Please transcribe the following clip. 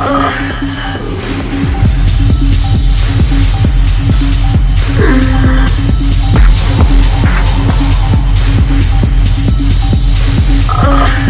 Oh. Oh.